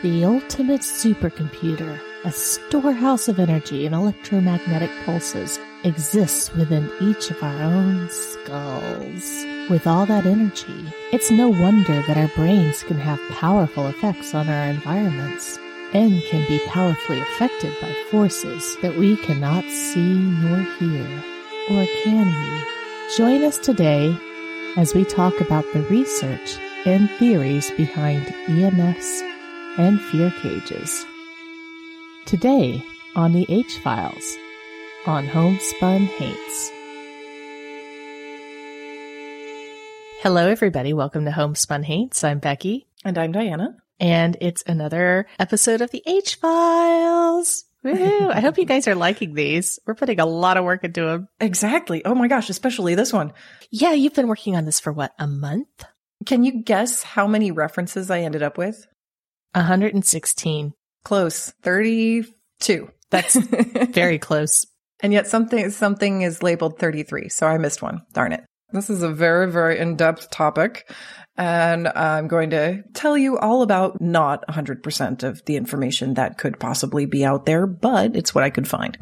The ultimate supercomputer, a storehouse of energy and electromagnetic pulses, exists within each of our own skulls. With all that energy, it's no wonder that our brains can have powerful effects on our environments and can be powerfully affected by forces that we cannot see nor hear. Or can we? Join us today as we talk about the research and theories behind EMFs and fear cages. Today on the H Files on Homespun Haints. Hello, everybody. Welcome to Homespun Haints. I'm Becky, And I'm Diana. and it's another episode of the H Files. Woohoo! I hope you guys are liking these. We're putting a lot of work into them. Exactly. Oh my gosh, especially this one. Yeah, you've been working on this for what, a month? Can you guess how many references I ended up with? 116. Close. 32. That's very close. and yet something something is labeled 33, so I missed one. Darn it. This is a very very in-depth topic and I'm going to tell you all about not 100% of the information that could possibly be out there, but it's what I could find.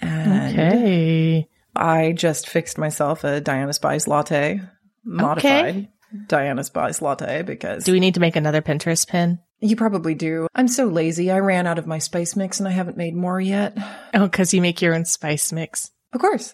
And Okay. I just fixed myself a Diana Spice latte, modified Diana Spice latte because Do we need to make another Pinterest pin? you probably do. I'm so lazy. I ran out of my spice mix and I haven't made more yet. Oh, because you make your own spice mix. Of course.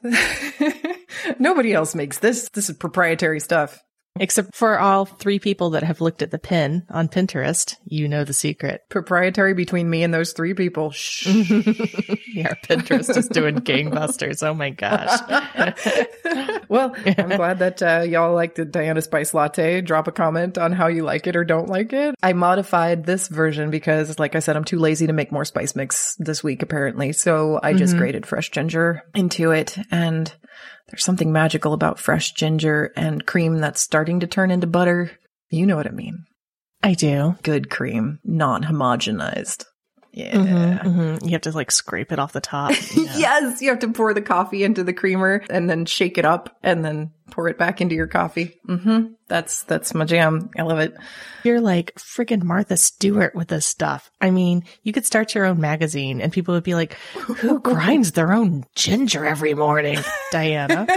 Nobody else makes this. This is proprietary stuff. Except for all three people that have looked at the pin on Pinterest, you know the secret. Proprietary between me and those three people. Shh. yeah, Pinterest is doing gangbusters. Oh my gosh. well, I'm glad that uh, y'all like the Diana Spice latte. Drop a comment on how you like it or don't like it. I modified this version because, like I said, I'm too lazy to make more spice mix this week, apparently. So I just grated fresh ginger into it. And there's something magical about fresh ginger and cream that's starting to turn into butter. You know what I mean. I do. Good cream, non homogenized. Yeah. Mhm, mhm. You have to like scrape it off the top. yes, you have to pour the coffee into the creamer and then shake it up and then pour it back into your coffee. Mm-hmm. That's that's my jam. I love it. You're like friggin' Martha Stewart with this stuff. I mean, you could start your own magazine and people would be like, who grinds their own ginger every morning? Diana.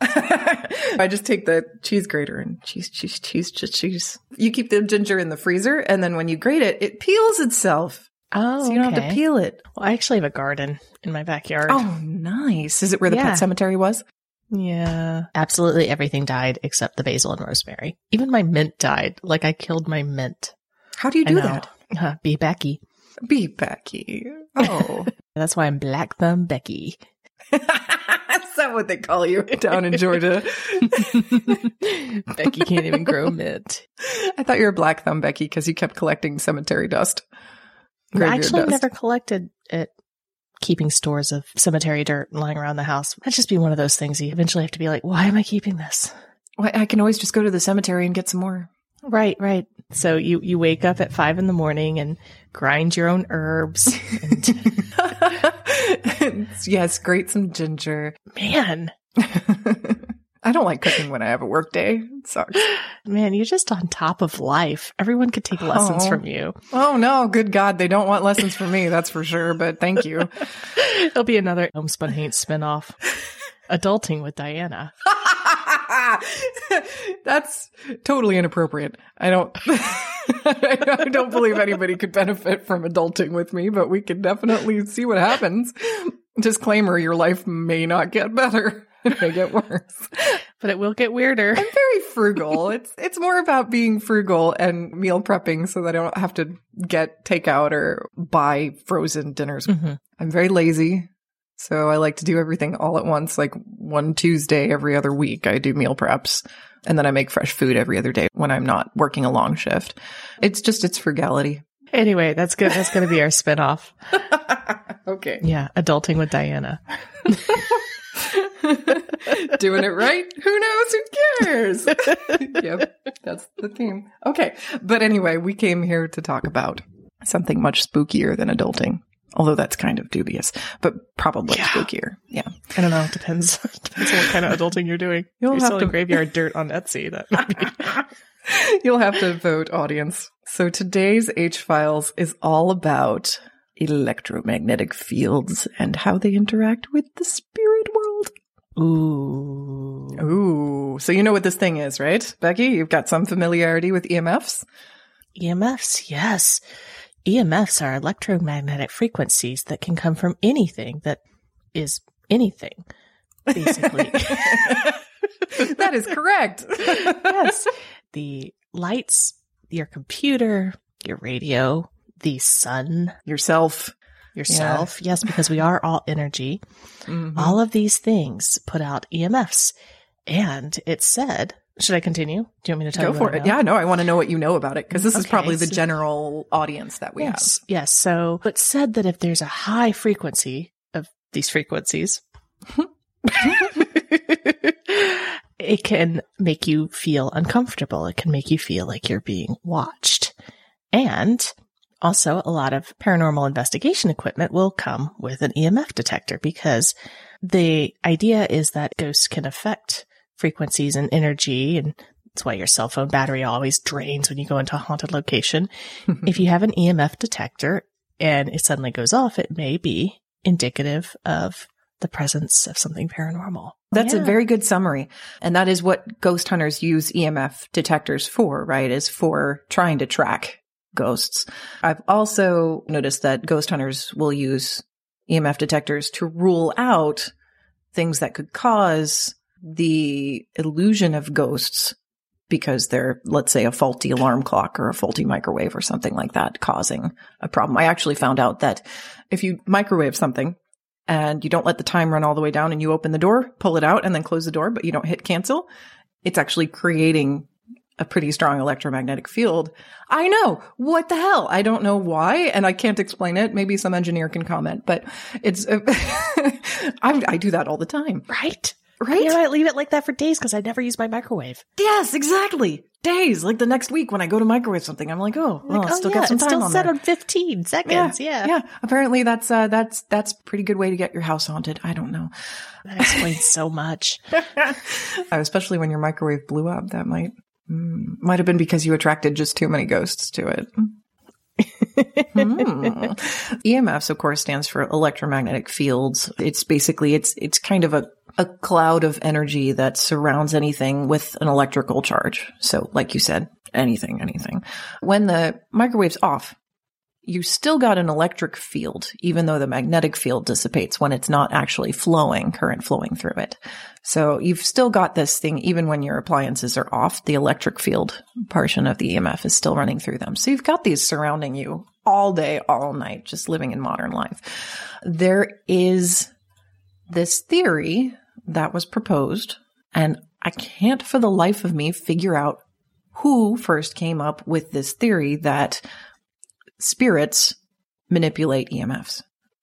I just take the cheese grater and cheese, cheese, cheese, cheese, cheese. You keep the ginger in the freezer, and then when you grate it, it peels itself, Oh, so you don't have to peel it. Well, I actually have a garden in my backyard. Oh, nice! Is it where the Yeah. pet cemetery was? Yeah. Absolutely everything died except the basil and rosemary. Even my mint died. Like I killed my mint. How do you do that? Uh, be Becky. Be Becky. Oh, That's why I'm Black Thumb Becky. is that what they call you down in Georgia? Becky can't even grow mint. I thought you were Black Thumb Becky because you kept collecting cemetery dust. I actually never collected it. Keeping stores of cemetery dirt lying around the house. That'd just be one of those things you eventually have to be like, why am I keeping this? Well, I can always just go to the cemetery and get some more. Right, right. So you, you wake up at five in the morning and grind your own herbs. And yes, grate some ginger. man, I don't like cooking when I have a work day. It sucks. man, you're just on top of life. Everyone could take lessons Oh. from you. Oh no, good God, they don't want lessons from me, that's for sure, but thank you. It'll be another Homespun Haints spinoff. Adulting with Diana. That's totally inappropriate. I don't, I don't believe anybody could benefit from adulting with me, but we could definitely see what happens. Disclaimer, your life may not get better. It may get worse. But it will get weirder. I'm very frugal. it's it's more about being frugal and meal prepping so that I don't have to get takeout or buy frozen dinners. Mm-hmm. I'm very lazy. So I like to do everything all at once, like one Tuesday every other week. I do meal preps and then I make fresh food every other day when I'm not working a long shift. It's just, it's frugality. Anyway, that's good. That's going to be our spinoff. okay. Yeah, adulting with Diana. Doing it right? Who knows? Who cares? yep, that's the theme. Okay. But anyway, we came here to talk about something much spookier than adulting. Although that's kind of dubious, but probably Yeah. spookier. Yeah. I don't know. Depends. Depends on what kind of adulting you're doing. You'll you're have selling to- graveyard dirt on Etsy. That might be. You'll have to vote, audience. So today's H Files is all about electromagnetic fields and how they interact with the spirit. Ooh. Ooh. So you know what this thing is, right? Becky, you've got some familiarity with EMFs. EMFs, yes. EMFs are electromagnetic frequencies that can come from anything that is anything, basically. that is correct. yes. The lights, your computer, your radio, the sun, Yourself. Yourself. Yes, because we are all energy. Mhm. All of these things put out EMFs. And it said, should I continue? Do you want me to tell Go you for I it. know? Yeah, no, I want to know what you know about it because this is Okay, probably the so- general audience that we yes, yes. So it said that if there's a high frequency of these frequencies, it can make you feel uncomfortable. It can make you feel like you're being watched. And also a lot of paranormal investigation equipment will come with an EMF detector because the idea is that ghosts can affect frequencies and energy and that's why your cell phone battery always drains when you go into a haunted location. if you have an EMF detector and it suddenly goes off, it may be indicative of the presence of something paranormal. That's a very good summary. And that is what ghost hunters use EMF detectors for, right? Is for trying to track ghosts. I've also noticed that ghost hunters will use EMF detectors to rule out things that could cause the illusion of ghosts because they're, let's say, a faulty alarm clock or a faulty microwave or something like that causing a problem. I actually found out that if you microwave something and you don't let the time run all the way down and you open the door, pull it out and then close the door, but you don't hit cancel, it's actually creating a pretty strong electromagnetic field. I know. What the hell? I don't know why and I can't explain it. Maybe some engineer can comment, but it's, I, I do that all the time. Right? Right? You know, I leave it like that for days because I never use my microwave. Yes, exactly. Days, like the next week when I go to microwave something, I'm like, oh, well, Like, I oh, still yeah, got some it's time still on set there. on 15 seconds. Yeah. yeah. Apparently, that's uh, that's that's pretty good way to get your house haunted. I don't know, That explains so much. Uh, especially when your microwave blew up. That might might have been because you attracted just too many ghosts to it. Hmm. EMFs, of course, stands for electromagnetic fields. It's basically it's it's kind of a a cloud of energy that surrounds anything with an electrical charge. So, like you said, anything, anything. When the microwave's off, you still got an electric field, even though the magnetic field dissipates when it's not actually flowing, current flowing through it. So you've still got this thing, even when your appliances are off, the electric field portion of the EMF is still running through them. So you've got these surrounding you all day, all night, just living in modern life. There is this theory that was proposed, and I can't for the life of me figure out who first came up with this theory that spirits manipulate EMFs.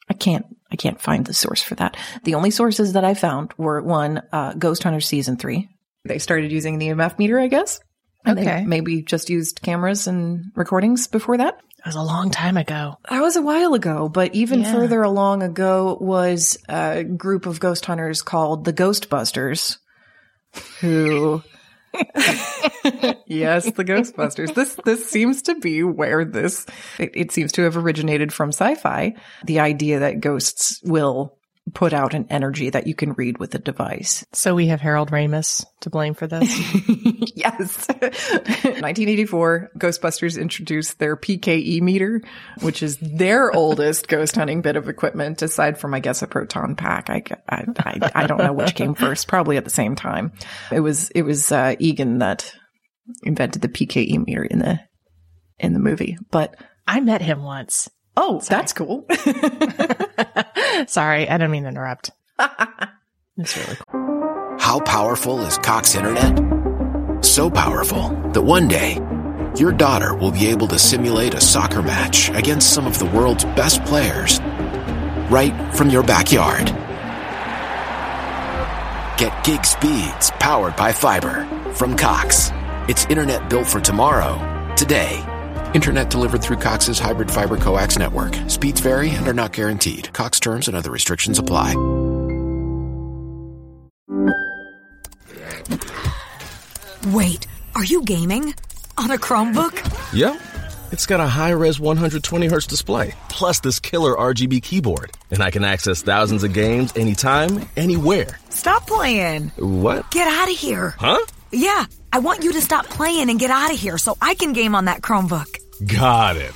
I can't, I can't find the source for that. The only sources that I found were one, uh, Ghost Hunter season three. They started using the EMF meter, I guess. And they Okay. maybe just used cameras and recordings before that. It was a long time ago. That was a while ago, but even Yeah. further along ago was a group of ghost hunters called the Ghostbusters, who. Yes, the Ghostbusters. This this seems to be where this it, it seems to have originated from sci-fi. The idea that ghosts will put out an energy that you can read with a device. So we have Harold Ramis to blame for this. yes. 1984, Ghostbusters introduced their PKE meter, which is their oldest ghost hunting bit of equipment, aside from, I guess, a proton pack. I, I, I, I don't know which came first, probably at the same time. It was, it was, uh, Egon that invented the PKE meter in the, in the movie, but I met him once. Oh, Sorry. that's cool. Sorry, I didn't mean to interrupt. It's really cool. How powerful is Cox Internet? So powerful that one day your daughter will be able to simulate a soccer match against some of the world's best players right from your backyard. Get gig speeds powered by fiber from Cox. It's internet built for tomorrow, today. Internet delivered through Cox's hybrid fiber coax network. Speeds vary and are not guaranteed. Cox terms and other restrictions apply. Wait, are you gaming? On a Chromebook? Yep. It's got a high res 120Hz display, plus this killer RGB keyboard. And I can access thousands of games anytime, anywhere. Stop playing. What? Get out of here. Huh? Yeah, I want you to stop playing and get out of here so I can game on that Chromebook. Got it.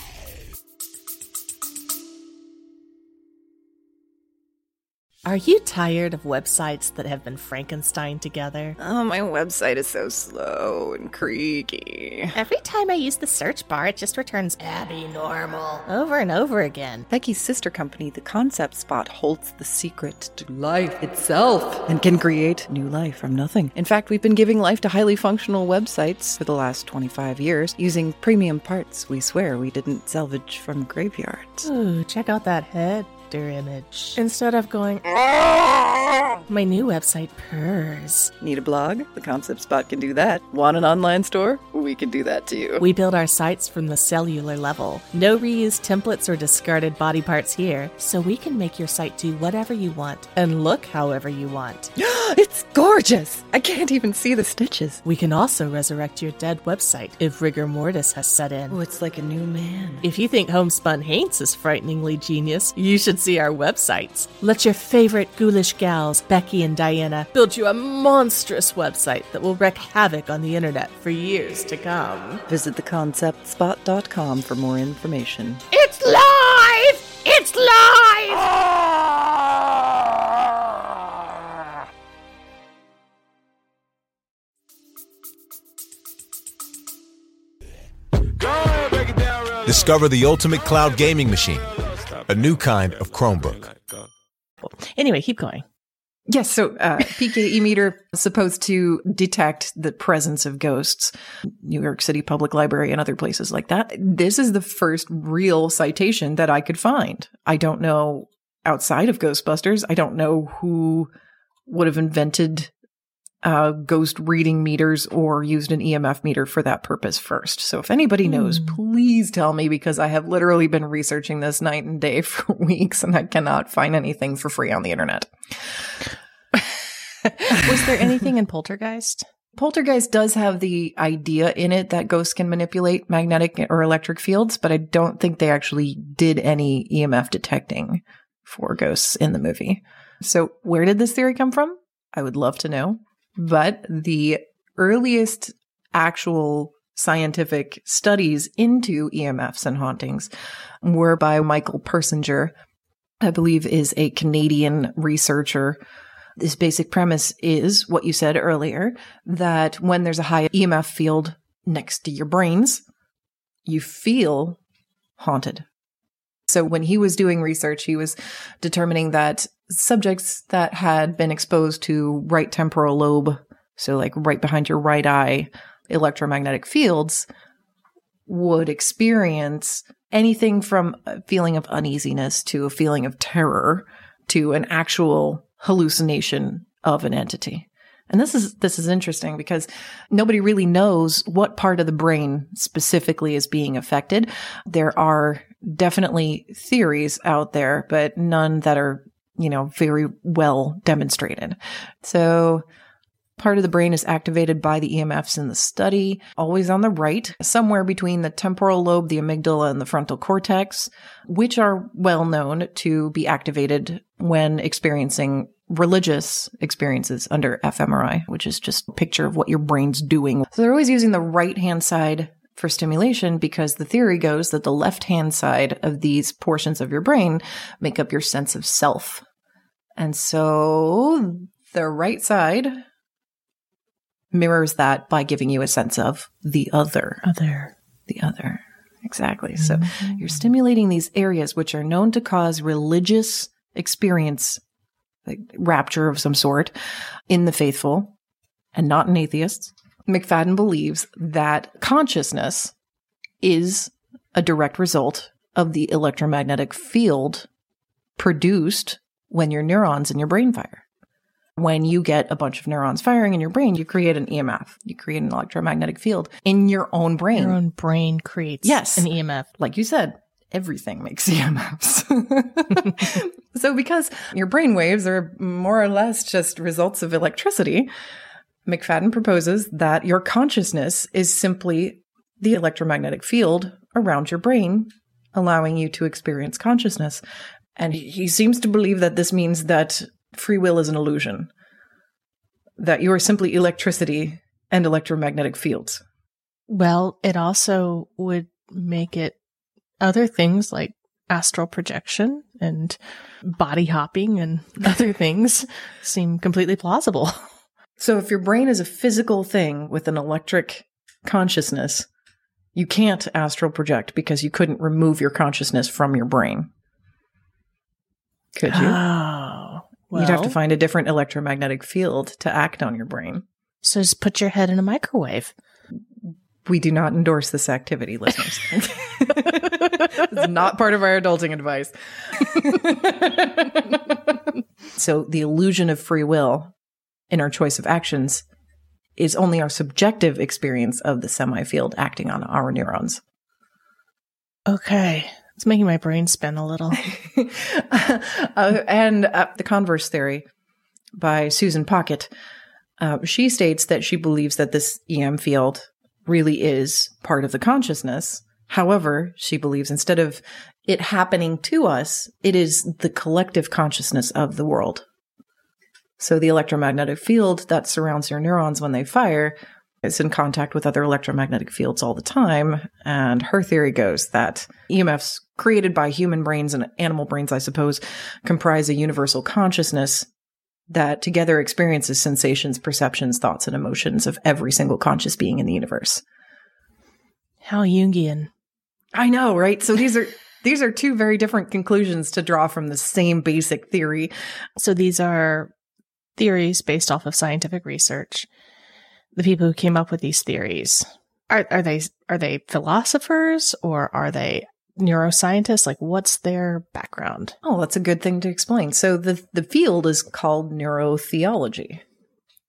Are you tired of websites that have been Frankenstein together? Oh, my website is so slow and creaky. Every time I use the search bar, it just returns Abby normal over and over again. Becky's sister company, The Concept Spot, holds the secret to life itself and can create new life from nothing. In fact, we've been giving life to highly functional websites for the last 25 years using premium parts we swear we didn't salvage from graveyards. Ooh, check out that head image. Instead of going, my new website purrs. Need a blog? The Concept Spot can do that. Want an online store? We can do that too. We build our sites from the cellular level. No reused templates or discarded body parts here, so we can make your site do whatever you want and look however you want. it's gorgeous! I can't even see the stitches. We can also resurrect your dead website if rigor mortis has set in. Oh, it's like a new man. If you think Homespun Haints is frighteningly genius, you should see our websites. Let your favorite ghoulish gals, Becky and Diana, build you a monstrous website that will wreak havoc on the internet for years to come. Visit theconceptspot.com for more information. It's live! It's live! Discover the ultimate cloud gaming machine a new kind of Chromebook. Anyway, keep going. Yes, so uh, PKE meter is supposed to detect the presence of ghosts. New York City Public Library and other places like that. This is the first real citation that I could find. I don't know outside of Ghostbusters. I don't know who would have invented uh, ghost reading meters or used an EMF meter for that purpose first. So if anybody knows, mm. please tell me because I have literally been researching this night and day for weeks and I cannot find anything for free on the internet. Was there anything in Poltergeist? Poltergeist does have the idea in it that ghosts can manipulate magnetic or electric fields, but I don't think they actually did any EMF detecting for ghosts in the movie. So where did this theory come from? I would love to know. But the earliest actual scientific studies into EMFs and hauntings were by Michael Persinger, I believe is a Canadian researcher. This basic premise is what you said earlier that when there's a high EMF field next to your brains, you feel haunted. So when he was doing research, he was determining that subjects that had been exposed to right temporal lobe, so like right behind your right eye, electromagnetic fields, would experience anything from a feeling of uneasiness to a feeling of terror to an actual hallucination of an entity. And this is this is interesting because nobody really knows what part of the brain specifically is being affected. There are definitely theories out there, but none that are, you know, very well demonstrated. So part of the brain is activated by the EMFs in the study, always on the right, somewhere between the temporal lobe, the amygdala, and the frontal cortex, which are well known to be activated when experiencing religious experiences under fMRI, which is just a picture of what your brain's doing. So they're always using the right hand side for stimulation because the theory goes that the left hand side of these portions of your brain make up your sense of self. And so the right side mirrors that by giving you a sense of the other. Other. The other. Exactly. So mm-hmm. you're stimulating these areas which are known to cause religious experience, like rapture of some sort, in the faithful and not in atheists. McFadden believes that consciousness is a direct result of the electromagnetic field produced when your neurons in your brain fire. When you get a bunch of neurons firing in your brain, you create an EMF. You create an electromagnetic field in your own brain. Your own brain creates yes. an EMF. Like you said, everything makes EMFs. so because your brain waves are more or less just results of electricity, McFadden proposes that your consciousness is simply the electromagnetic field around your brain, allowing you to experience consciousness. And he seems to believe that this means that free will is an illusion, that you are simply electricity and electromagnetic fields. Well, it also would make it other things like astral projection and body hopping and other things seem completely plausible. So if your brain is a physical thing with an electric consciousness, you can't astral project because you couldn't remove your consciousness from your brain. Could you? Oh. Well, You'd have to find a different electromagnetic field to act on your brain. So just put your head in a microwave. We do not endorse this activity, listeners. it's not part of our adulting advice. so the illusion of free will in our choice of actions is only our subjective experience of the cemi field acting on our neurons. Okay. It's making my brain spin a little. uh, and uh, the converse theory by Susan Pockett. Uh, she states that she believes that this EM field really is part of the consciousness. However, she believes instead of it happening to us, it is the collective consciousness of the world. So the electromagnetic field that surrounds your neurons when they fire is in contact with other electromagnetic fields all the time. And her theory goes that EMFs created by human brains and animal brains, I suppose, comprise a universal consciousness that together experiences sensations, perceptions, thoughts, and emotions of every single conscious being in the universe. How Jungian. I know, right? So these are these are two very different conclusions to draw from the same basic theory. So these are theories based off of scientific research. The people who came up with these theories are are they are they philosophers or are they neuroscientists? Like, what's their background? Oh, that's a good thing to explain. So the the field is called neurotheology.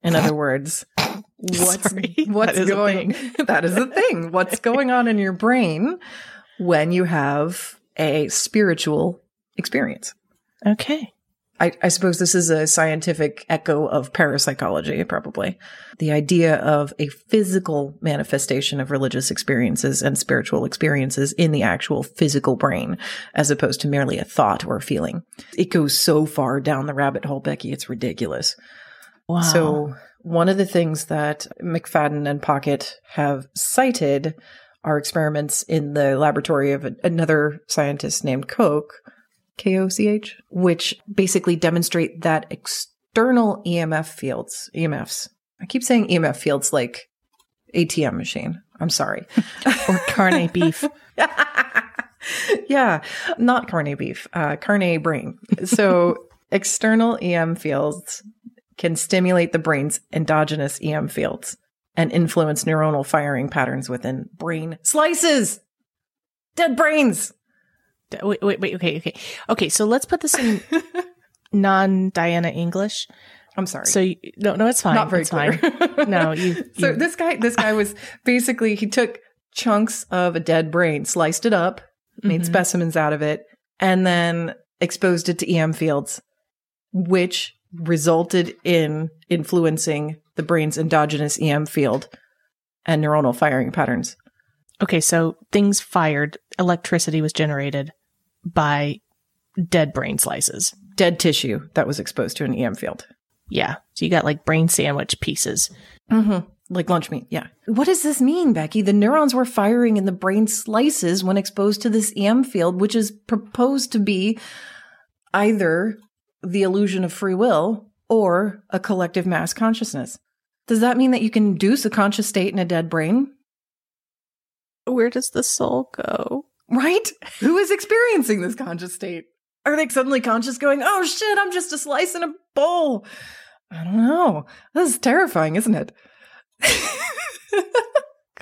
In other words, what's Sorry, what's that going that is the thing. What's going on in your brain when you have a spiritual experience? Okay. I, I suppose this is a scientific echo of parapsychology, probably. The idea of a physical manifestation of religious experiences and spiritual experiences in the actual physical brain, as opposed to merely a thought or a feeling. It goes so far down the rabbit hole, Becky, it's ridiculous. Wow. So, one of the things that McFadden and Pockett have cited are experiments in the laboratory of a- another scientist named Koch, K O C H, which basically demonstrate that external EMF fields, EMFs, I keep saying EMF fields like ATM machine. I'm sorry. or carne beef. yeah, not carne beef, uh, carne brain. So external EM fields can stimulate the brain's endogenous EM fields and influence neuronal firing patterns within brain slices. Dead brains. Wait, wait, wait. Okay, okay, okay. So let's put this in non-Diana English. I'm sorry. So you, no, no, it's fine. Not very it's clear. fine. No, you. so this guy, this guy was basically he took chunks of a dead brain, sliced it up, made Mhm. specimens out of it, and then exposed it to EM fields, which resulted in influencing the brain's endogenous EM field and neuronal firing patterns. Okay, so things fired, electricity was generated by dead brain slices. Dead tissue that was exposed to an EM field. Yeah. So you got like brain sandwich pieces. Mm-hmm. Like lunch meat. Yeah. What does this mean, Becky? The neurons were firing in the brain slices when exposed to this EM field, which is proposed to be either the illusion of free will or a collective mass consciousness. Does that mean that you can induce a conscious state in a dead brain? Where does the soul go? Right? Who is experiencing this conscious state? Are they suddenly conscious going, oh shit, I'm just a slice in a bowl? I don't know. This is terrifying, isn't it?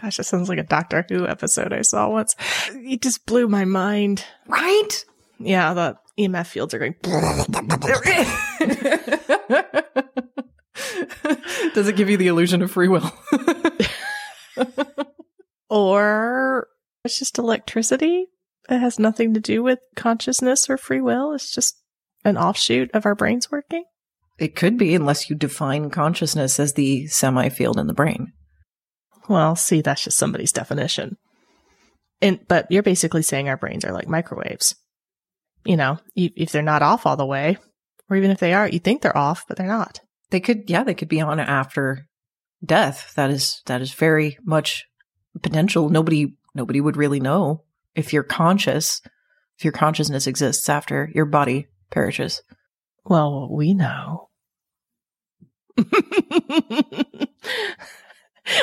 Gosh, that sounds like a Doctor Who episode I saw once. It just blew my mind. Right? Yeah, the EMF fields are going. Does it give you the illusion of free will? or it's just electricity. It has nothing to do with consciousness or free will. It's just an offshoot of our brains working. It could be, unless you define consciousness as the cemi field in the brain. Well, see, that's just somebody's definition. And but you're basically saying our brains are like microwaves. You know, if they're not off all the way, or even if they are, you think they're off, but they're not. They could, yeah, they could be on after death. That is that is very much potential. Nobody nobody would really know if you're conscious, if your consciousness exists after your body perishes. Well, we know.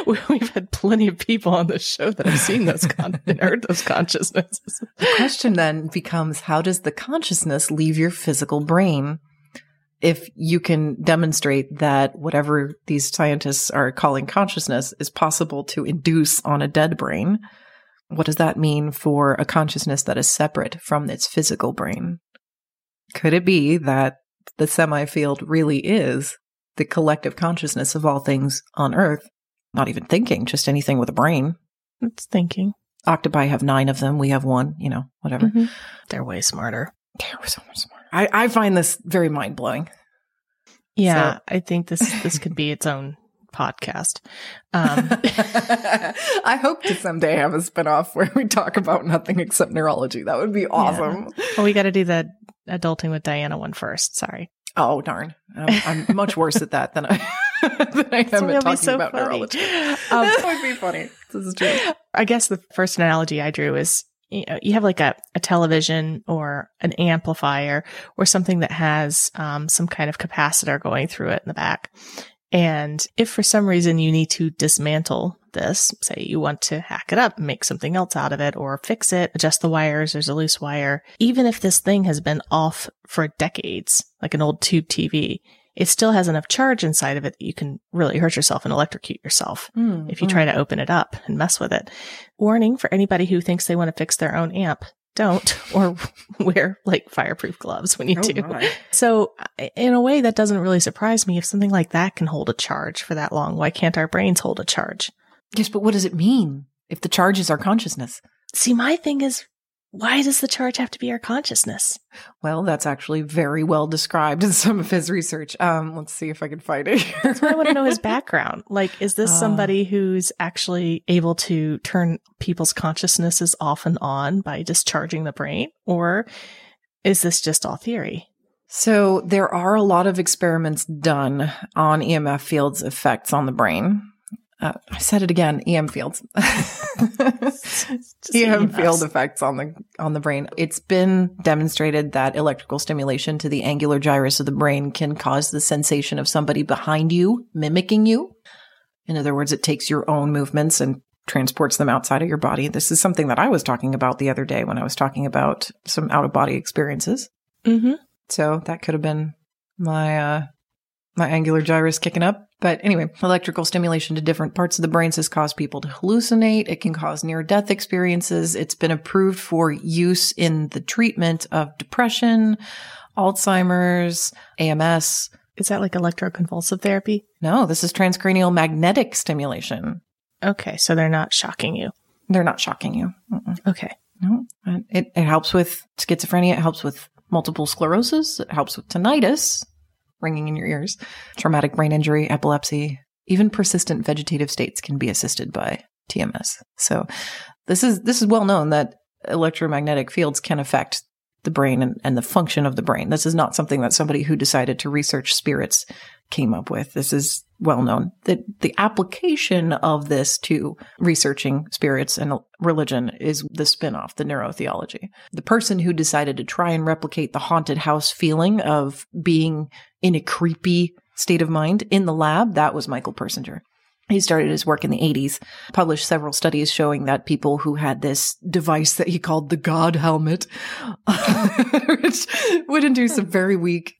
We've had plenty of people on the show that have seen those con- and heard those consciousnesses. The question then becomes how does the consciousness leave your physical brain? If you can demonstrate that whatever these scientists are calling consciousness is possible to induce on a dead brain, what does that mean for a consciousness that is separate from its physical brain? Could it be that the cemi field really is the collective consciousness of all things on Earth? Not even thinking, just anything with a brain. It's thinking. Octopi have nine of them. We have one, you know, whatever. Mm-hmm. They're way smarter. They're so much smarter. I, I find this very mind blowing. Yeah, so. I think this this could be its own podcast. Um, I hope to someday have a spinoff where we talk about nothing except neurology. That would be awesome. Yeah. Well, we got to do the adulting with Diana one first. Sorry. Oh darn! I'm, I'm much worse at that than I than I am at talking so about funny. neurology. Um, that would be funny. This is true. I guess the first analogy I drew is you know you have like a, a television or an amplifier or something that has um, some kind of capacitor going through it in the back, and if for some reason you need to dismantle this, say you want to hack it up, make something else out of it, or fix it, adjust the wires, there's a loose wire, even if this thing has been off for decades, like an old tube TV, it still has enough charge inside of it that you can really hurt yourself and electrocute yourself mm, if you mm. try to open it up and mess with it. Warning for anybody who thinks they want to fix their own amp don't or wear like fireproof gloves when you oh do. My. So uh, in a way that doesn't really surprise me if something like that can hold a charge for that long. Why can't our brains hold a charge? Yes, but what does it mean if the charge is our consciousness? See, my thing is why does the charge have to be our consciousness? Well, that's actually very well described in some of his research. Um, let's see if I can find it. that's why I want to know his background. Like, is this uh, somebody who's actually able to turn people's consciousnesses off and on by discharging the brain? Or is this just all theory? So there are a lot of experiments done on EMF fields effects on the brain. Uh, I said it again. EM fields, EM field effects on the on the brain. It's been demonstrated that electrical stimulation to the angular gyrus of the brain can cause the sensation of somebody behind you mimicking you. In other words, it takes your own movements and transports them outside of your body. This is something that I was talking about the other day when I was talking about some out of body experiences. Mm-hmm. So that could have been my uh, my angular gyrus kicking up but anyway, electrical stimulation to different parts of the brains has caused people to hallucinate. It can cause near death experiences. It's been approved for use in the treatment of depression, Alzheimer's, AMS. Is that like electroconvulsive therapy? No, this is transcranial magnetic stimulation. Okay, so they're not shocking you. They're not shocking you. Mm-mm. Okay. No, it, it helps with schizophrenia. It helps with multiple sclerosis. It helps with tinnitus ringing in your ears, traumatic brain injury, epilepsy, Even persistent vegetative states can be assisted by TMS. So this is this is well known that electromagnetic fields can affect the brain and, and the function of the brain. This is not something that somebody who decided to research spirits came up with. This is well known. The, the application of this to researching spirits and religion is the spin-off, the neurotheology. The person who decided to try and replicate the haunted house feeling of being in a creepy state of mind in the lab, that was Michael Persinger. He started his work in the 80s, published several studies showing that people who had this device that he called the God helmet, which would induce a very weak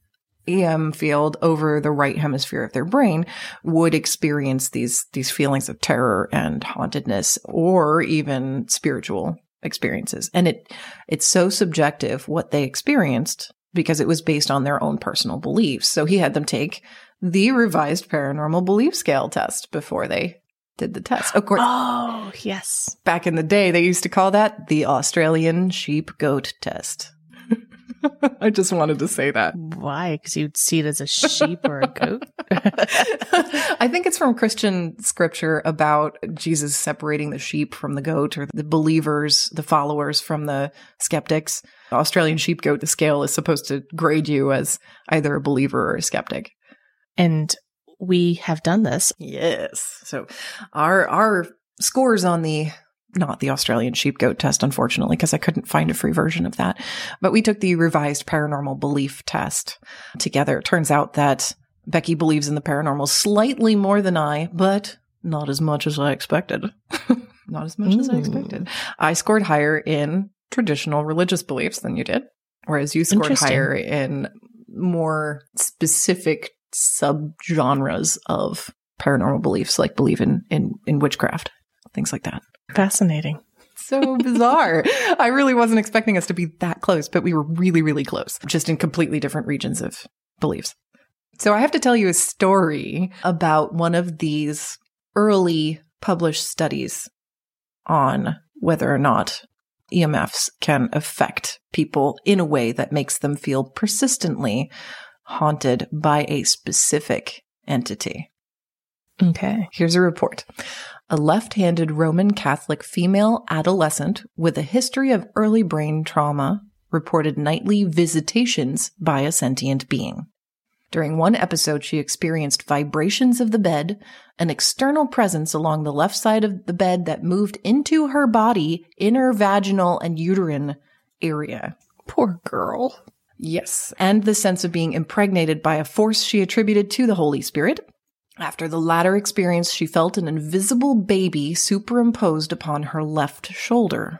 EM field over the right hemisphere of their brain would experience these these feelings of terror and hauntedness or even spiritual experiences. And it it's so subjective what they experienced because it was based on their own personal beliefs. So he had them take the revised paranormal belief scale test before they did the test. Of course. Oh, yes. Back in the day, they used to call that the Australian sheep goat test. I just wanted to say that. Why? Because you'd see it as a sheep or a goat? I think it's from Christian scripture about Jesus separating the sheep from the goat or the believers, the followers from the skeptics. Australian sheep goat, the scale is supposed to grade you as either a believer or a skeptic. And we have done this. Yes. So our our scores on the not the Australian sheep goat test, unfortunately, because I couldn't find a free version of that. But we took the revised paranormal belief test together. It turns out that Becky believes in the paranormal slightly more than I, but not as much as I expected. not as much Ooh. as I expected. I scored higher in traditional religious beliefs than you did, whereas you scored higher in more specific subgenres of paranormal beliefs, like believe in, in, in witchcraft, things like that. Fascinating. So bizarre. I really wasn't expecting us to be that close, but we were really, really close, just in completely different regions of beliefs. So I have to tell you a story about one of these early published studies on whether or not EMFs can affect people in a way that makes them feel persistently haunted by a specific entity. Okay. Here's a report. A left handed Roman Catholic female adolescent with a history of early brain trauma reported nightly visitations by a sentient being. During one episode, she experienced vibrations of the bed, an external presence along the left side of the bed that moved into her body, inner vaginal and uterine area. Poor girl. Yes, and the sense of being impregnated by a force she attributed to the Holy Spirit. After the latter experience, she felt an invisible baby superimposed upon her left shoulder.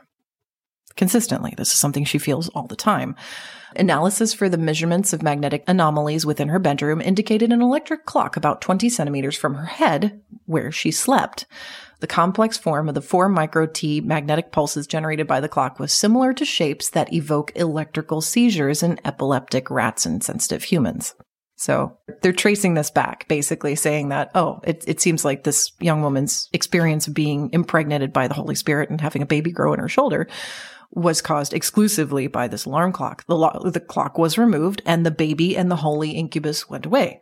Consistently, this is something she feels all the time. Analysis for the measurements of magnetic anomalies within her bedroom indicated an electric clock about 20 centimeters from her head, where she slept. The complex form of the 4 micro T magnetic pulses generated by the clock was similar to shapes that evoke electrical seizures in epileptic rats and sensitive humans. So they're tracing this back, basically saying that, oh, it, it seems like this young woman's experience of being impregnated by the Holy Spirit and having a baby grow in her shoulder was caused exclusively by this alarm clock. The, lo- the clock was removed and the baby and the holy incubus went away.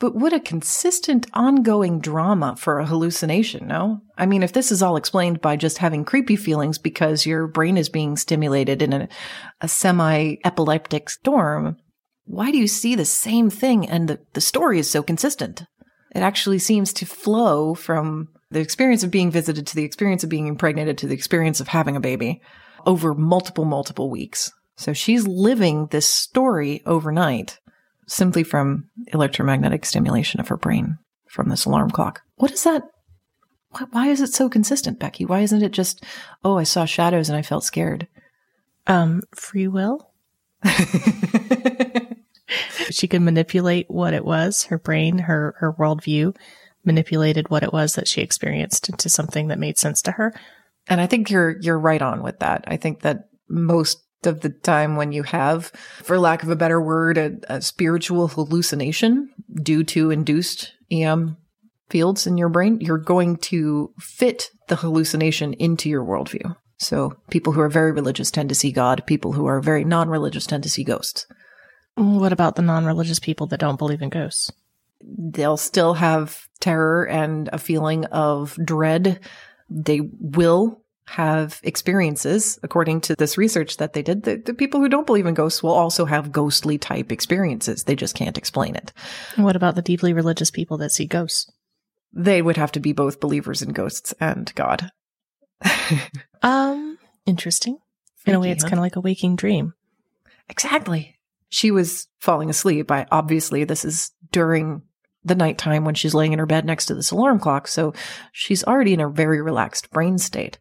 But what a consistent ongoing drama for a hallucination, no? I mean, if this is all explained by just having creepy feelings because your brain is being stimulated in a, a semi epileptic storm, why do you see the same thing and the, the story is so consistent? It actually seems to flow from the experience of being visited to the experience of being impregnated to the experience of having a baby over multiple, multiple weeks. So she's living this story overnight simply from electromagnetic stimulation of her brain from this alarm clock. What is that? Why, why is it so consistent, Becky? Why isn't it just, oh, I saw shadows and I felt scared? Um, free will? she could manipulate what it was, her brain, her, her worldview manipulated what it was that she experienced into something that made sense to her. And I think you're, you're right on with that. I think that most of the time when you have, for lack of a better word, a, a spiritual hallucination due to induced EM fields in your brain, you're going to fit the hallucination into your worldview. So people who are very religious tend to see God. People who are very non-religious tend to see ghosts. What about the non-religious people that don't believe in ghosts? They'll still have terror and a feeling of dread. They will have experiences, according to this research that they did. The, the, people who don't believe in ghosts will also have ghostly type experiences. They just can't explain it. What about the deeply religious people that see ghosts? They would have to be both believers in ghosts and God. um, interesting. In a way, it's kind of like a waking dream. Exactly. She was falling asleep. I obviously this is during the nighttime when she's laying in her bed next to this alarm clock, so she's already in a very relaxed brain state.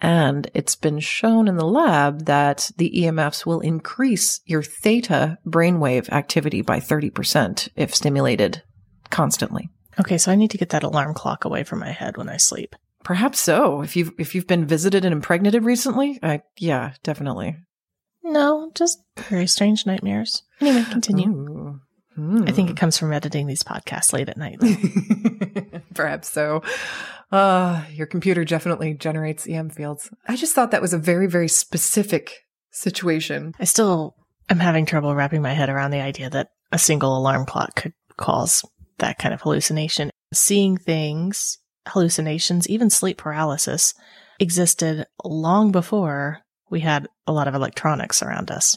And it's been shown in the lab that the EMFs will increase your theta brainwave activity by 30% if stimulated constantly. Okay, so I need to get that alarm clock away from my head when I sleep. Perhaps so. If you've if you've been visited and impregnated recently, I, yeah, definitely. No, just very strange nightmares. Anyway, continue. Hmm. I think it comes from editing these podcasts late at night. Perhaps so. Uh, your computer definitely generates EM fields. I just thought that was a very, very specific situation. I still am having trouble wrapping my head around the idea that a single alarm clock could cause that kind of hallucination. Seeing things, hallucinations, even sleep paralysis existed long before we had a lot of electronics around us.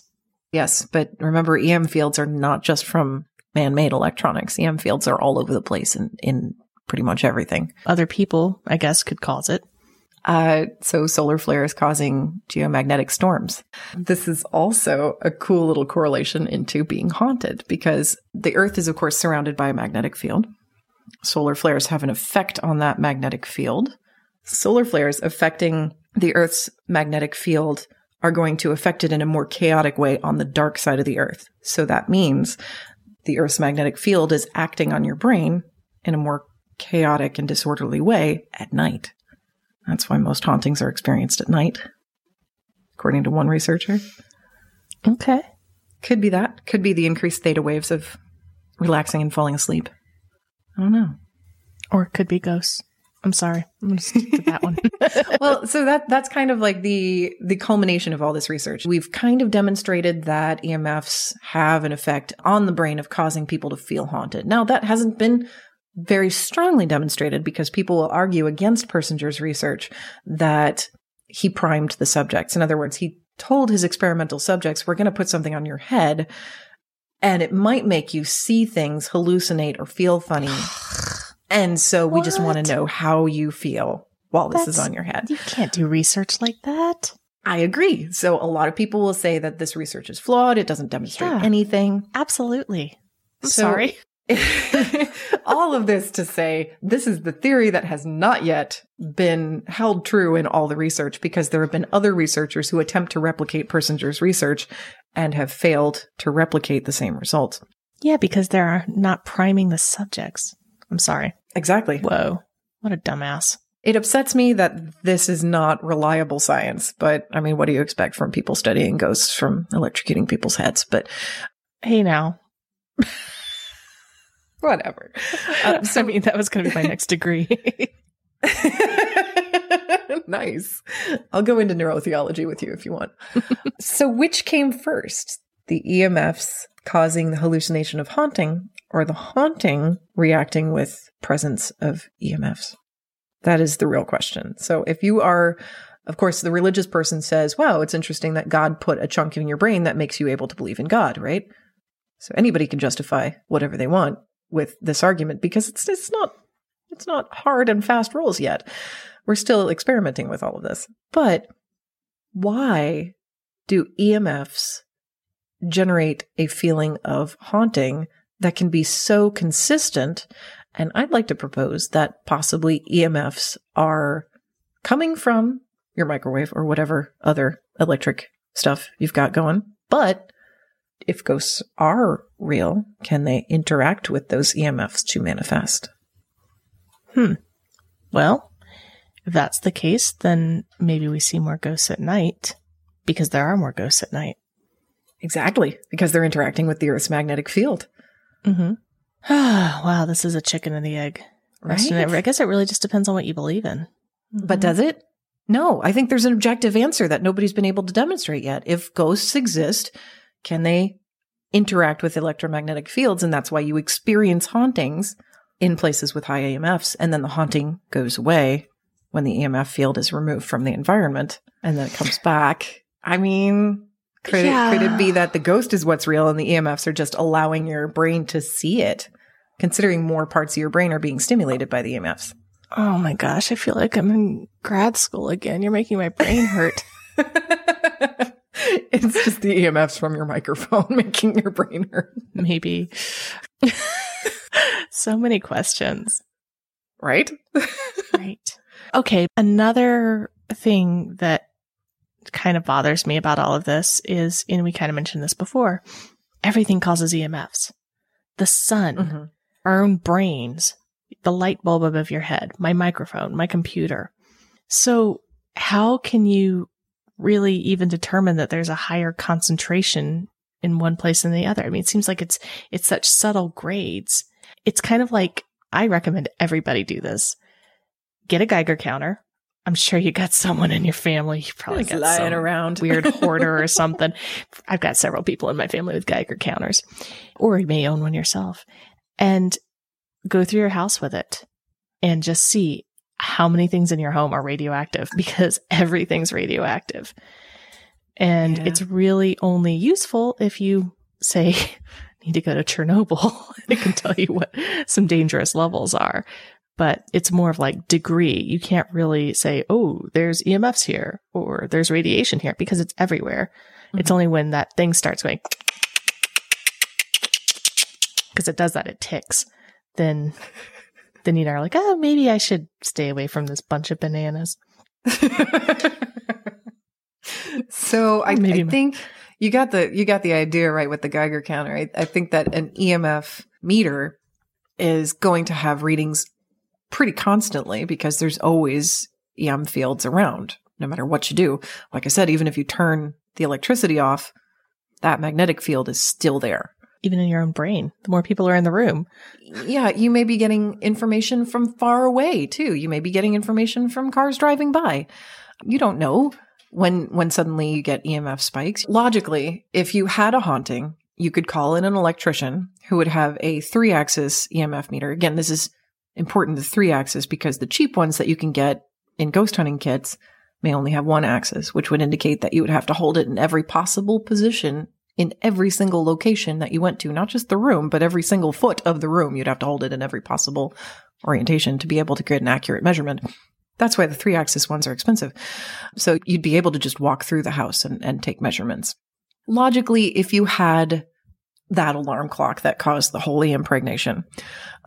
Yes, but remember, EM fields are not just from man made electronics. EM fields are all over the place in, in pretty much everything. Other people, I guess, could cause it. Uh, so solar flares causing geomagnetic storms. This is also a cool little correlation into being haunted because the Earth is, of course, surrounded by a magnetic field. Solar flares have an effect on that magnetic field. Solar flares affecting the Earth's magnetic field are going to affect it in a more chaotic way on the dark side of the Earth. So that means the Earth's magnetic field is acting on your brain in a more chaotic and disorderly way at night. That's why most hauntings are experienced at night, according to one researcher. Okay. Could be that. Could be the increased theta waves of relaxing and falling asleep. I don't know. Or it could be ghosts. I'm sorry. I'm going to stick to that one. well, so that that's kind of like the the culmination of all this research. We've kind of demonstrated that EMFs have an effect on the brain of causing people to feel haunted. Now, that hasn't been very strongly demonstrated because people will argue against Persinger's research that he primed the subjects. In other words, he told his experimental subjects, we're going to put something on your head and it might make you see things, hallucinate, or feel funny. And so we just want to know how you feel while this is on your head. You can't do research like that. I agree. So a lot of people will say that this research is flawed. It doesn't demonstrate yeah, anything. Absolutely. I'm so, sorry. all of this to say, this is the theory that has not yet been held true in all the research because there have been other researchers who attempt to replicate Persinger's research and have failed to replicate the same results. Yeah, because they're not priming the subjects. I'm sorry. Exactly. Whoa. What a dumbass. It upsets me that this is not reliable science, but I mean, what do you expect from people studying ghosts from electrocuting people's heads? But hey, now. Whatever. Um, so, I mean, that was going to be my next degree. nice. I'll go into neurotheology with you if you want. so, which came first? The EMFs causing the hallucination of haunting or the haunting reacting with presence of EMFs? That is the real question. So, if you are of course, the religious person says, wow, it's interesting that God put a chunk in your brain that makes you able to believe in God, right? So anybody can justify whatever they want with this argument because it's it's not it's not hard and fast rules yet. We're still experimenting with all of this. But why do EMFs generate a feeling of haunting that can be so consistent? And I'd like to propose that possibly EMFs are coming from your microwave or whatever other electric stuff you've got going, but if ghosts are real, can they interact with those EMFs to manifest? Hmm. Well, if that's the case, then maybe we see more ghosts at night because there are more ghosts at night. Exactly, because they're interacting with the Earth's magnetic field. Mm-hmm. wow, this is a chicken and the egg. Right? I guess it really just depends on what you believe in. Mm-hmm. But does it? No, I think there's an objective answer that nobody's been able to demonstrate yet. If ghosts exist, can they interact with electromagnetic fields. And that's why you experience hauntings in places with high EMFs. And then the haunting goes away when the EMF field is removed from the environment and then it comes back. I mean, could, yeah. could it be that the ghost is what's real and the EMFs are just allowing your brain to see it, considering more parts of your brain are being stimulated by the EMFs? Oh my gosh, I feel like I'm in grad school again. You're making my brain hurt. it's just the EMFs from your microphone making your brain hurt. Maybe. so many questions. Right? right. Okay. Another thing that kind of bothers me about all of this is, and we kind of mentioned this before, everything causes EMFs. The sun, mm-hmm. our own brains, the light bulb above your head, my microphone, my computer. So how can you really even determine that there's a higher concentration in one place than the other? I mean, it seems like it's, it's such subtle grades. It's kind of like, I recommend everybody do this. Get a Geiger counter. I'm sure you got someone in your family. You probably got lying around weird hoarder or something. I've got several people in my family with Geiger counters, or you may own one yourself. And go through your house with it and just see how many things in your home are radioactive because everything's radioactive. And yeah. it's really only useful if you say, need to go to Chernobyl. it can tell you what some dangerous levels are, but it's more of like degree. You can't really say, oh, there's EMFs here or there's radiation here because it's everywhere. Mm-hmm. It's only when that thing starts going, because it does that, it ticks then then you are like, oh, maybe I should stay away from this bunch of bananas. so I, I think you got the you got the idea right with the Geiger counter. I, I think that an EMF meter is going to have readings pretty constantly because there's always EM fields around, no matter what you do. Like I said, even if you turn the electricity off, that magnetic field is still there even in your own brain. The more people are in the room. Yeah, you may be getting information from far away too. You may be getting information from cars driving by. You don't know when when suddenly you get EMF spikes. Logically, if you had a haunting, you could call in an electrician who would have a 3-axis EMF meter. Again, this is important the 3-axis because the cheap ones that you can get in ghost hunting kits may only have one axis, which would indicate that you would have to hold it in every possible position in every single location that you went to, not just the room, but every single foot of the room. You'd have to hold it in every possible orientation to be able to get an accurate measurement. That's why the three axis ones are expensive. So you'd be able to just walk through the house and, and take measurements. Logically, if you had that alarm clock that caused the holy impregnation.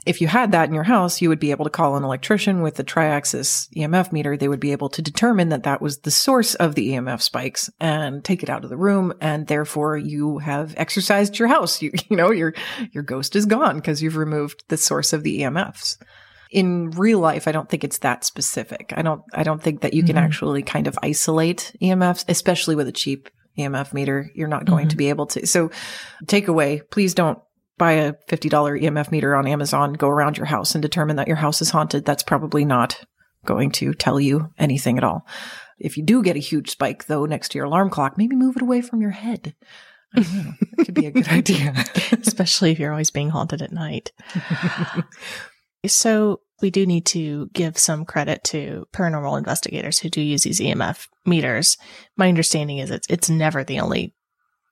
If you had that in your house, you would be able to call an electrician with the triaxis EMF meter. They would be able to determine that that was the source of the EMF spikes and take it out of the room. And therefore you have exorcised your house. You, you know, your, your ghost is gone because you've removed the source of the EMFs. In real life, I don't think it's that specific. I don't, I don't think that you can mm-hmm. actually kind of isolate EMFs, especially with a cheap EMF meter. You're not going mm-hmm. to be able to. So takeaway, please don't buy a $50 EMF meter on Amazon, go around your house and determine that your house is haunted. That's probably not going to tell you anything at all. If you do get a huge spike though next to your alarm clock, maybe move it away from your head. Know, it could be a good idea. Especially if you're always being haunted at night. so we do need to give some credit to paranormal investigators who do use these EMF meters. My understanding is it's it's never the only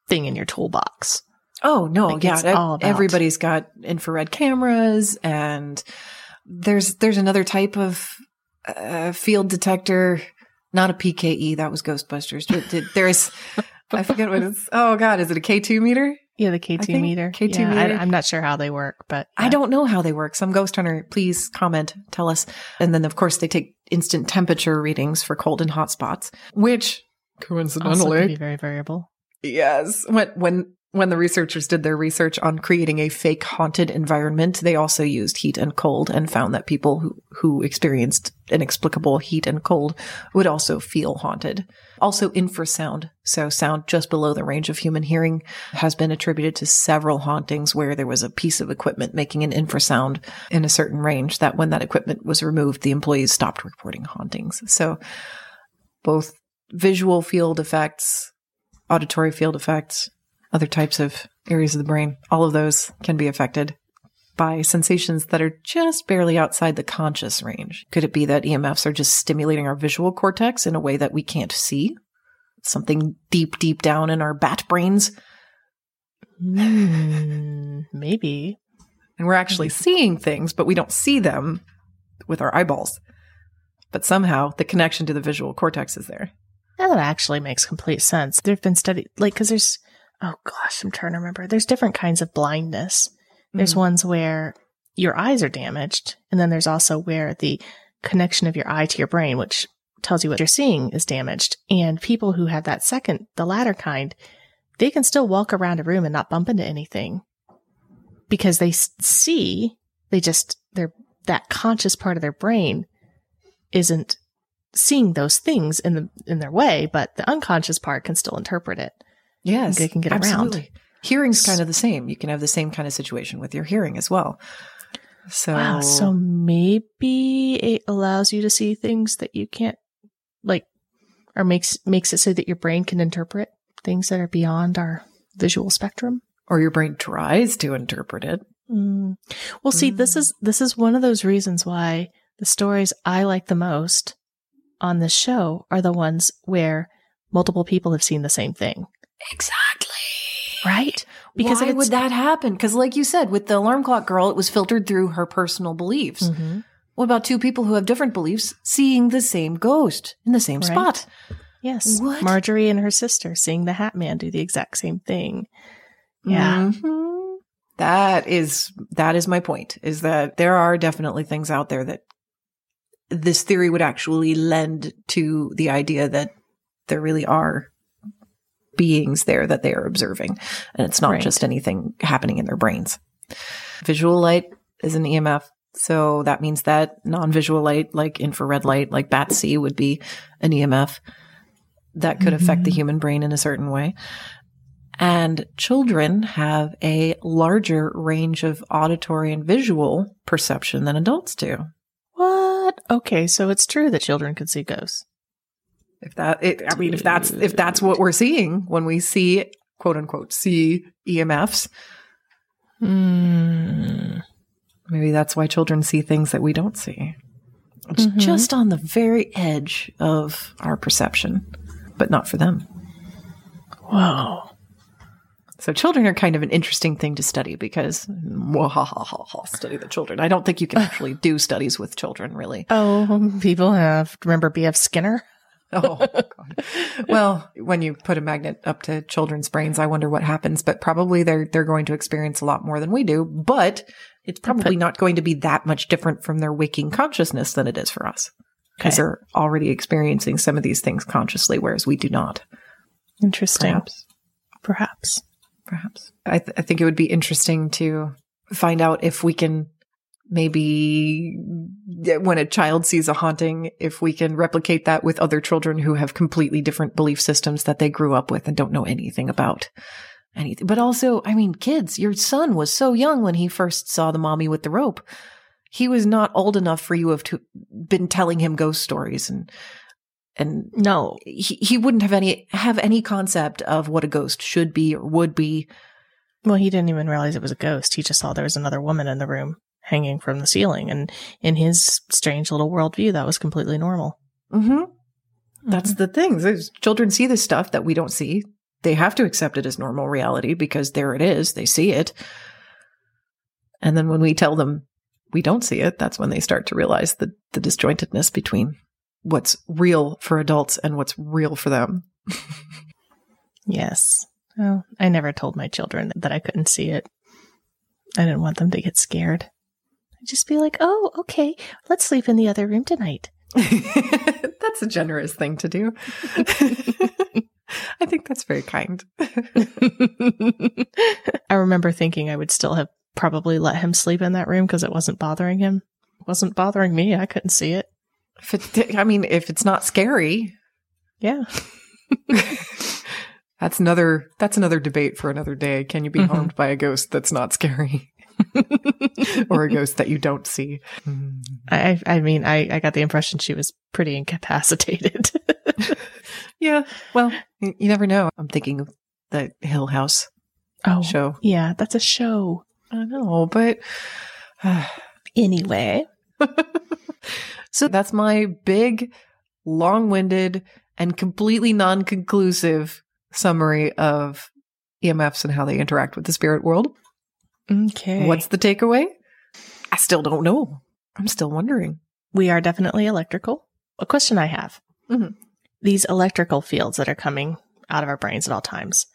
thing in your toolbox. Oh no, like yeah, about- everybody's got infrared cameras, and there's there's another type of uh, field detector, not a PKE. That was Ghostbusters. But there's I forget what it's. Oh God, is it a K two meter? Yeah, the K2 meter. K2 yeah, meter. I, am not sure how they work, but yeah. I don't know how they work. Some ghost hunter, please comment, tell us. And then of course they take instant temperature readings for cold and hot spots, which coincidentally also can be very variable. Yes. When when when the researchers did their research on creating a fake haunted environment, they also used heat and cold and found that people who, who experienced inexplicable heat and cold would also feel haunted. Also infrasound, so sound just below the range of human hearing, has been attributed to several hauntings where there was a piece of equipment making an infrasound in a certain range that when that equipment was removed, the employees stopped reporting hauntings. So both visual field effects, auditory field effects, other types of areas of the brain. All of those can be affected by sensations that are just barely outside the conscious range. Could it be that EMFs are just stimulating our visual cortex in a way that we can't see? Something deep, deep down in our bat brains? Mm, maybe. And we're actually seeing things, but we don't see them with our eyeballs. But somehow the connection to the visual cortex is there. That actually makes complete sense. There have been studies, like, because there's, oh gosh, I'm trying to remember. There's different kinds of blindness. There's Mhm. ones where your eyes are damaged, and then there's also where the connection of your eye to your brain, which tells you what you're seeing, is damaged. And people who have that second, the latter kind, they can still walk around a room and not bump into anything because they see, they just, they're, that conscious part of their brain isn't seeing those things in the in their way, but the unconscious part can still interpret it. Yes. They can get around. absolutely. Hearing's kind of the same. You can have the same kind of situation with your hearing as well. So, Wow. So maybe it allows you to see things that you can't like or makes makes it so that your brain can interpret things that are beyond our visual spectrum. or your brain tries to interpret it. Mm. Well, see, this is this is one of those reasons why the stories I like the most on this show are the ones where multiple people have seen the same thing, Exactly. right? Because Why would that happen? Because, like you said, with the alarm clock girl, it was filtered through her personal beliefs. Mhm. What about two people who have different beliefs seeing the same ghost in the same Right. spot? Yes. What? Marjorie and her sister seeing the Hat Man do the exact same thing. Yeah. Mhm. That is that is my point. Is that there are definitely things out there that this theory would actually lend to the idea that there really are beings there that they are observing, and it's not Right. just anything happening in their brains. Visual light is an EMF. So that means that non-visual light, like infrared light, like BATC would be an EMF that could affect the mm-hmm. human brain in a certain way. And children have a larger range of auditory and visual perception than adults do. What? Okay, so it's true that children can see ghosts. If that, it, I mean, if that's if that's what we're seeing when we see quote unquote see EMFs, Mm. maybe that's why children see things that we don't see. It's Mhm. just on the very edge of our perception, but not for them. Whoa. So children are kind of an interesting thing to study because study the children. I don't think you can actually do studies with children, really. Oh, people have. Remember B.F. Skinner? Oh, God. Well, when you put a magnet up to children's brains, I wonder what happens, but probably they're, they're going to experience a lot more than we do, but it's probably not going to be that much different from their waking consciousness than it is for us because Okay. they're already experiencing some of these things consciously, whereas we do not. Interesting. Perhaps. Perhaps. Perhaps. I, th- I think it would be interesting to find out if we can maybe when a child sees a haunting, if we can replicate that with other children who have completely different belief systems that they grew up with and don't know anything about anything. But also, I mean, kids, your son was so young when he first saw the mommy with the rope. He was not old enough for you to have to, been telling him ghost stories and and No. he, he wouldn't have any have any concept of what a ghost should be or would be. Well, he didn't even realize it was a ghost. He just saw there was another woman in the room hanging from the ceiling. And in his strange little worldview, that was completely normal. Mm-hmm. That's the thing. There's- Children see this stuff that we don't see. They have to accept it as normal reality because there it is. They see it. And then when we tell them we don't see it, that's when they start to realize the, the disjointedness between what's real for adults and what's real for them. Yes. Well, I never told my children that I couldn't see it. I didn't want them to get scared. Just be like, oh, okay, let's sleep in the other room tonight. that's a generous thing to do. I think that's very kind. I remember thinking I would still have probably let him sleep in that room because it wasn't bothering him. It wasn't bothering me. I couldn't see it. If it, I mean, if it's not scary, Yeah. that's another that's another debate for another day. Can you be Mhm. harmed by a ghost that's not scary, or a ghost that you don't see? I, I mean, I, I got the impression she was pretty incapacitated. Yeah. Well, you never know. I'm thinking of the Hill House Oh, show. Yeah, that's a show. I know, but uh, anyway. so that's my big, long winded, and completely non conclusive summary of EMFs and how they interact with the spirit world. Okay. What's the takeaway? I still don't know. I'm still wondering. We are definitely electrical. A question I have Mhm. these electrical fields that are coming out of our brains at all times,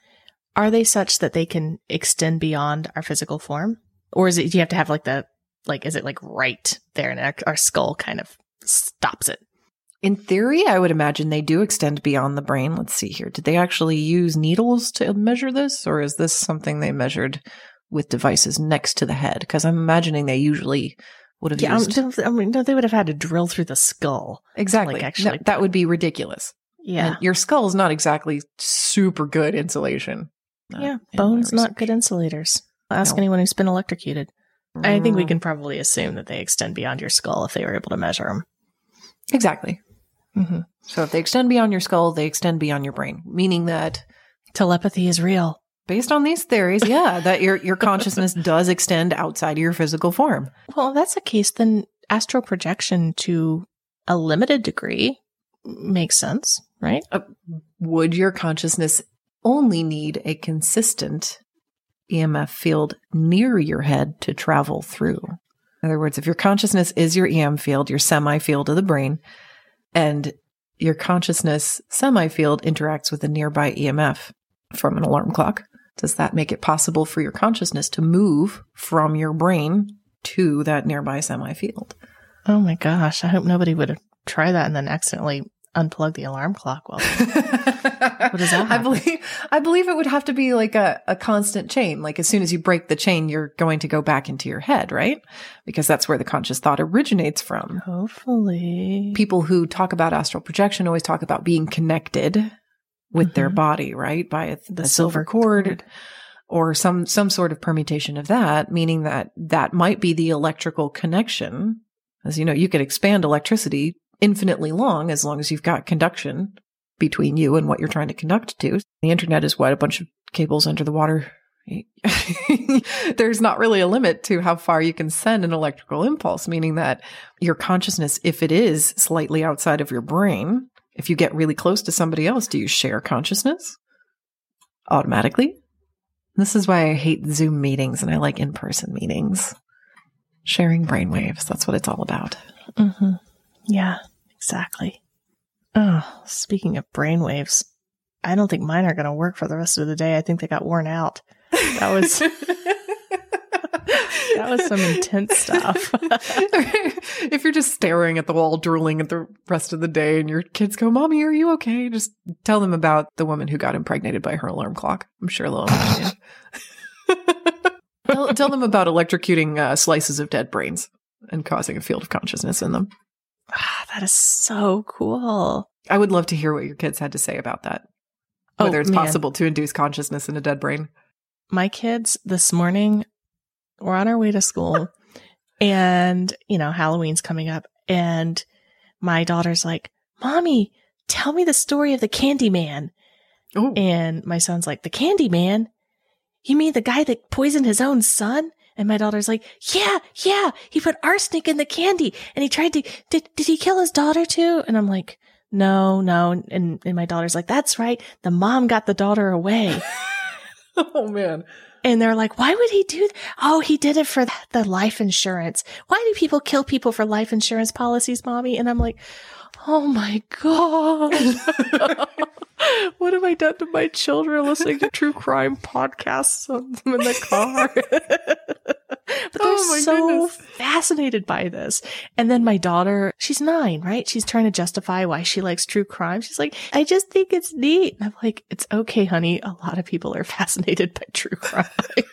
are they such that they can extend beyond our physical form? Or is it, do you have to have like the, like, is it like right there and our, our skull kind of stops it? In theory, I would imagine they do extend beyond the brain. Let's see here. Did they actually use needles to measure this, or is this something they measured with devices next to the head? Because I'm imagining they usually would have Yeah, used. um, I mean, no, they would have had to drill through the skull. exactly. like, actually- that would be ridiculous. Yeah. And your is not exactly super good insulation. Yeah. Bones, not good insulators. Ask No. anyone who's been electrocuted. I think we Mm, can probably assume that they extend beyond your skull if they were able to measure them. Exactly. Mm-hmm. So if they extend beyond your skull, they extend beyond your brain, meaning that Telepathy is real. Based on these theories, yeah, that your your consciousness does extend outside of your physical form. Well, if that's the case, then astral projection to a limited degree makes sense, right? Uh, would your consciousness only need a consistent EMF field near your head to travel through? In other words, if your consciousness is your EM field, your cemi field of the brain, and your consciousness cemi field interacts with a nearby EMF from an alarm clock, does that make it possible for your consciousness to move from your brain to that nearby cemi field? Oh my gosh. I hope nobody would try that and then accidentally unplug the alarm clock. Well, does that I believe I believe it would have to be like a, a constant chain. Like as soon as you break the chain, you're going to go back into your head, right? Because that's where the conscious thought originates from. hopefully. People who talk about astral projection always talk about being connected with their Mhm. body, right? By a, The a silver silver cord, cord. or some some sort of permutation of that, meaning that that might be the electrical connection. As you know, you could expand electricity infinitely long as long as you've got conduction between you and what you're trying to conduct to. The internet is what a bunch of cables under the water. There's not really a limit to how far you can send an electrical impulse, meaning that your consciousness, if it is slightly outside of your brain, if you get really close to somebody else, do you share consciousness automatically? This is why I hate Zoom meetings and I like in person meetings. Sharing brainwaves. That's what it's all about. hmm Yeah, exactly. Oh, speaking of brainwaves, I don't think mine are going to work for the rest of the day. I think they got worn out. That was that was some intense stuff. if you're just staring at the wall, drooling at the rest of the day, and your kids go, Mommy, are you okay? Just tell them about the woman who got impregnated by her alarm clock. I'm sure they'll understand. tell, tell them about electrocuting uh, slices of dead brains and causing a field of consciousness in them. Ah, that is so cool. I would love to hear what your kids had to say about that. Oh, Whether it's man. possible to induce consciousness in a dead brain. my kids this morning we're on our way to school and you know halloween's coming up and my daughter's like mommy tell me the story of the candy man. Oh, and my son's like the candy man? You mean the guy that poisoned his own son? And my daughter's like yeah yeah he put arsenic in the candy and he tried to did, did he kill his daughter too? And i'm like no no. And, and my daughter's like that's right. The mom got the daughter away. Oh man. And they're like, why would he do th- Oh, he did it for the life insurance. Why do people kill people for life insurance policies, mommy? And I'm like, oh my God. what have I done to my children listening to true crime podcasts on them in the car? but they're Oh my so goodness. fascinated by this. And then my daughter, she's nine, right? She's trying to justify why she likes true crime. She's like, I just think it's neat. And I'm like, it's okay, honey. A lot of people are fascinated by true crime.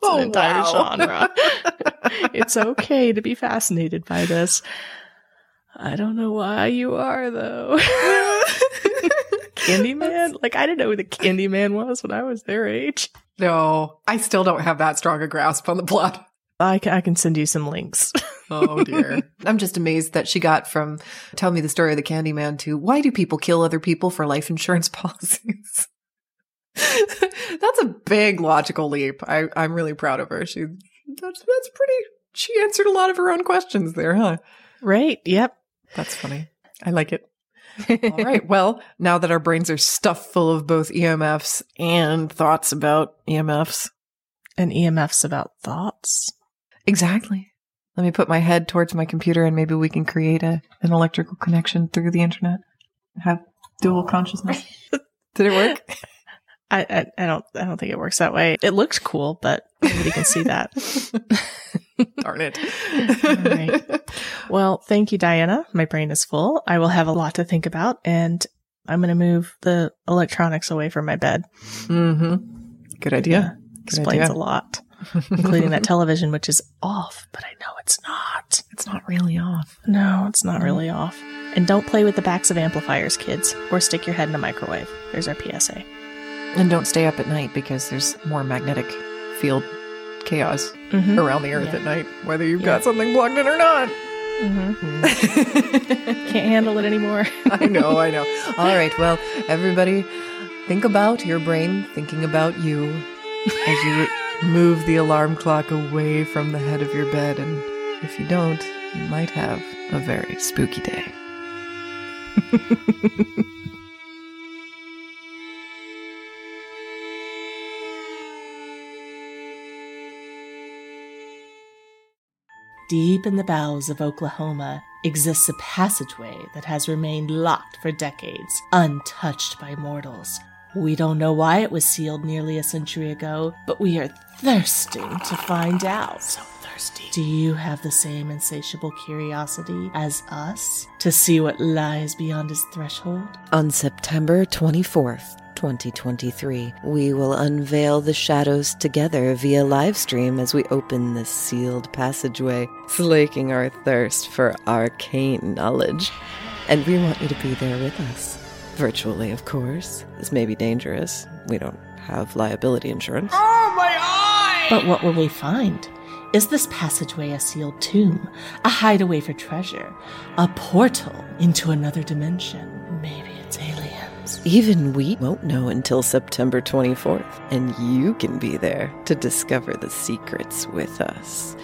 It's Oh, an entire wow. genre. it's okay to be fascinated by this. I don't know why you are though. Candyman? Like I didn't know who the Candyman was when I was their age. No, I still don't have that strong a grasp on the plot. I can, I can send you some links. Oh dear. I'm just amazed that she got from tell me the story of the Candyman to why do people kill other people for life insurance policies? That's a big logical leap. I, I'm really proud of her. She that's that's pretty. She answered a lot of her own questions there, huh? Right. Yep. That's funny. I like it. All right. Well, now that our brains are stuffed full of both EMFs and thoughts about EMFs, And EMFs about thoughts. exactly. Let me put my head towards my computer, and maybe we can create a an electrical connection through the internet. Have dual consciousness. Did it work? I, I I don't I don't think it works that way. It looks cool, but nobody can see that. Darn it. All right. Well, thank you, Diana. My brain is full. I will have a lot to think about, and I'm going to move the electronics away from my bed. Mm-hmm. Good idea. Good Explains idea. a lot, including that television, which is off, but I know it's not. It's not really off. No, it's not really off. And don't play with the backs of amplifiers, kids, or stick your head in a microwave. There's our PSA. And don't stay up at night because there's more magnetic field chaos Mhm. around the earth Yeah. at night, whether you've Yeah. got something plugged in or not. Can't handle it anymore. I know, I know. All right, well, everybody, think about your brain thinking about you as you move the alarm clock away from the head of your bed. And if you don't, you might have a very spooky day. Deep in the bowels of Oklahoma exists a passageway that has remained locked for decades, untouched by mortals. We don't know why it was sealed nearly a century ago, but we are thirsting to find out. So thirsty. Do you have the same insatiable curiosity as us to see what lies beyond his threshold? On September 24th, 2023, we will unveil the shadows together via livestream as we open this sealed passageway, slaking our thirst for arcane knowledge. And we want you to be there with us. Virtually, of course. This may be dangerous. We don't have liability insurance. Oh, my eye! But what will we find? Is this passageway a sealed tomb, a hideaway for treasure, a portal into another dimension? Even we won't know until September 24th, and you can be there to discover the secrets with us.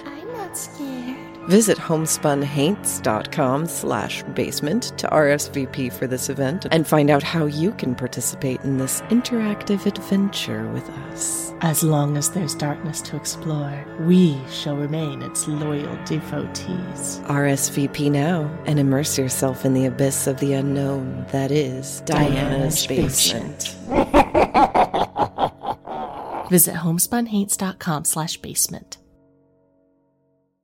I'm not scared. Visit homespunhaints.com slash basement to RSVP for this event and find out how you can participate in this interactive adventure with us. As long as there's darkness to explore, we shall remain its loyal devotees. RSVP now and immerse yourself in the abyss of the unknown that is Diana's, Diana's basement. Visit homespunhaints.com slash basement.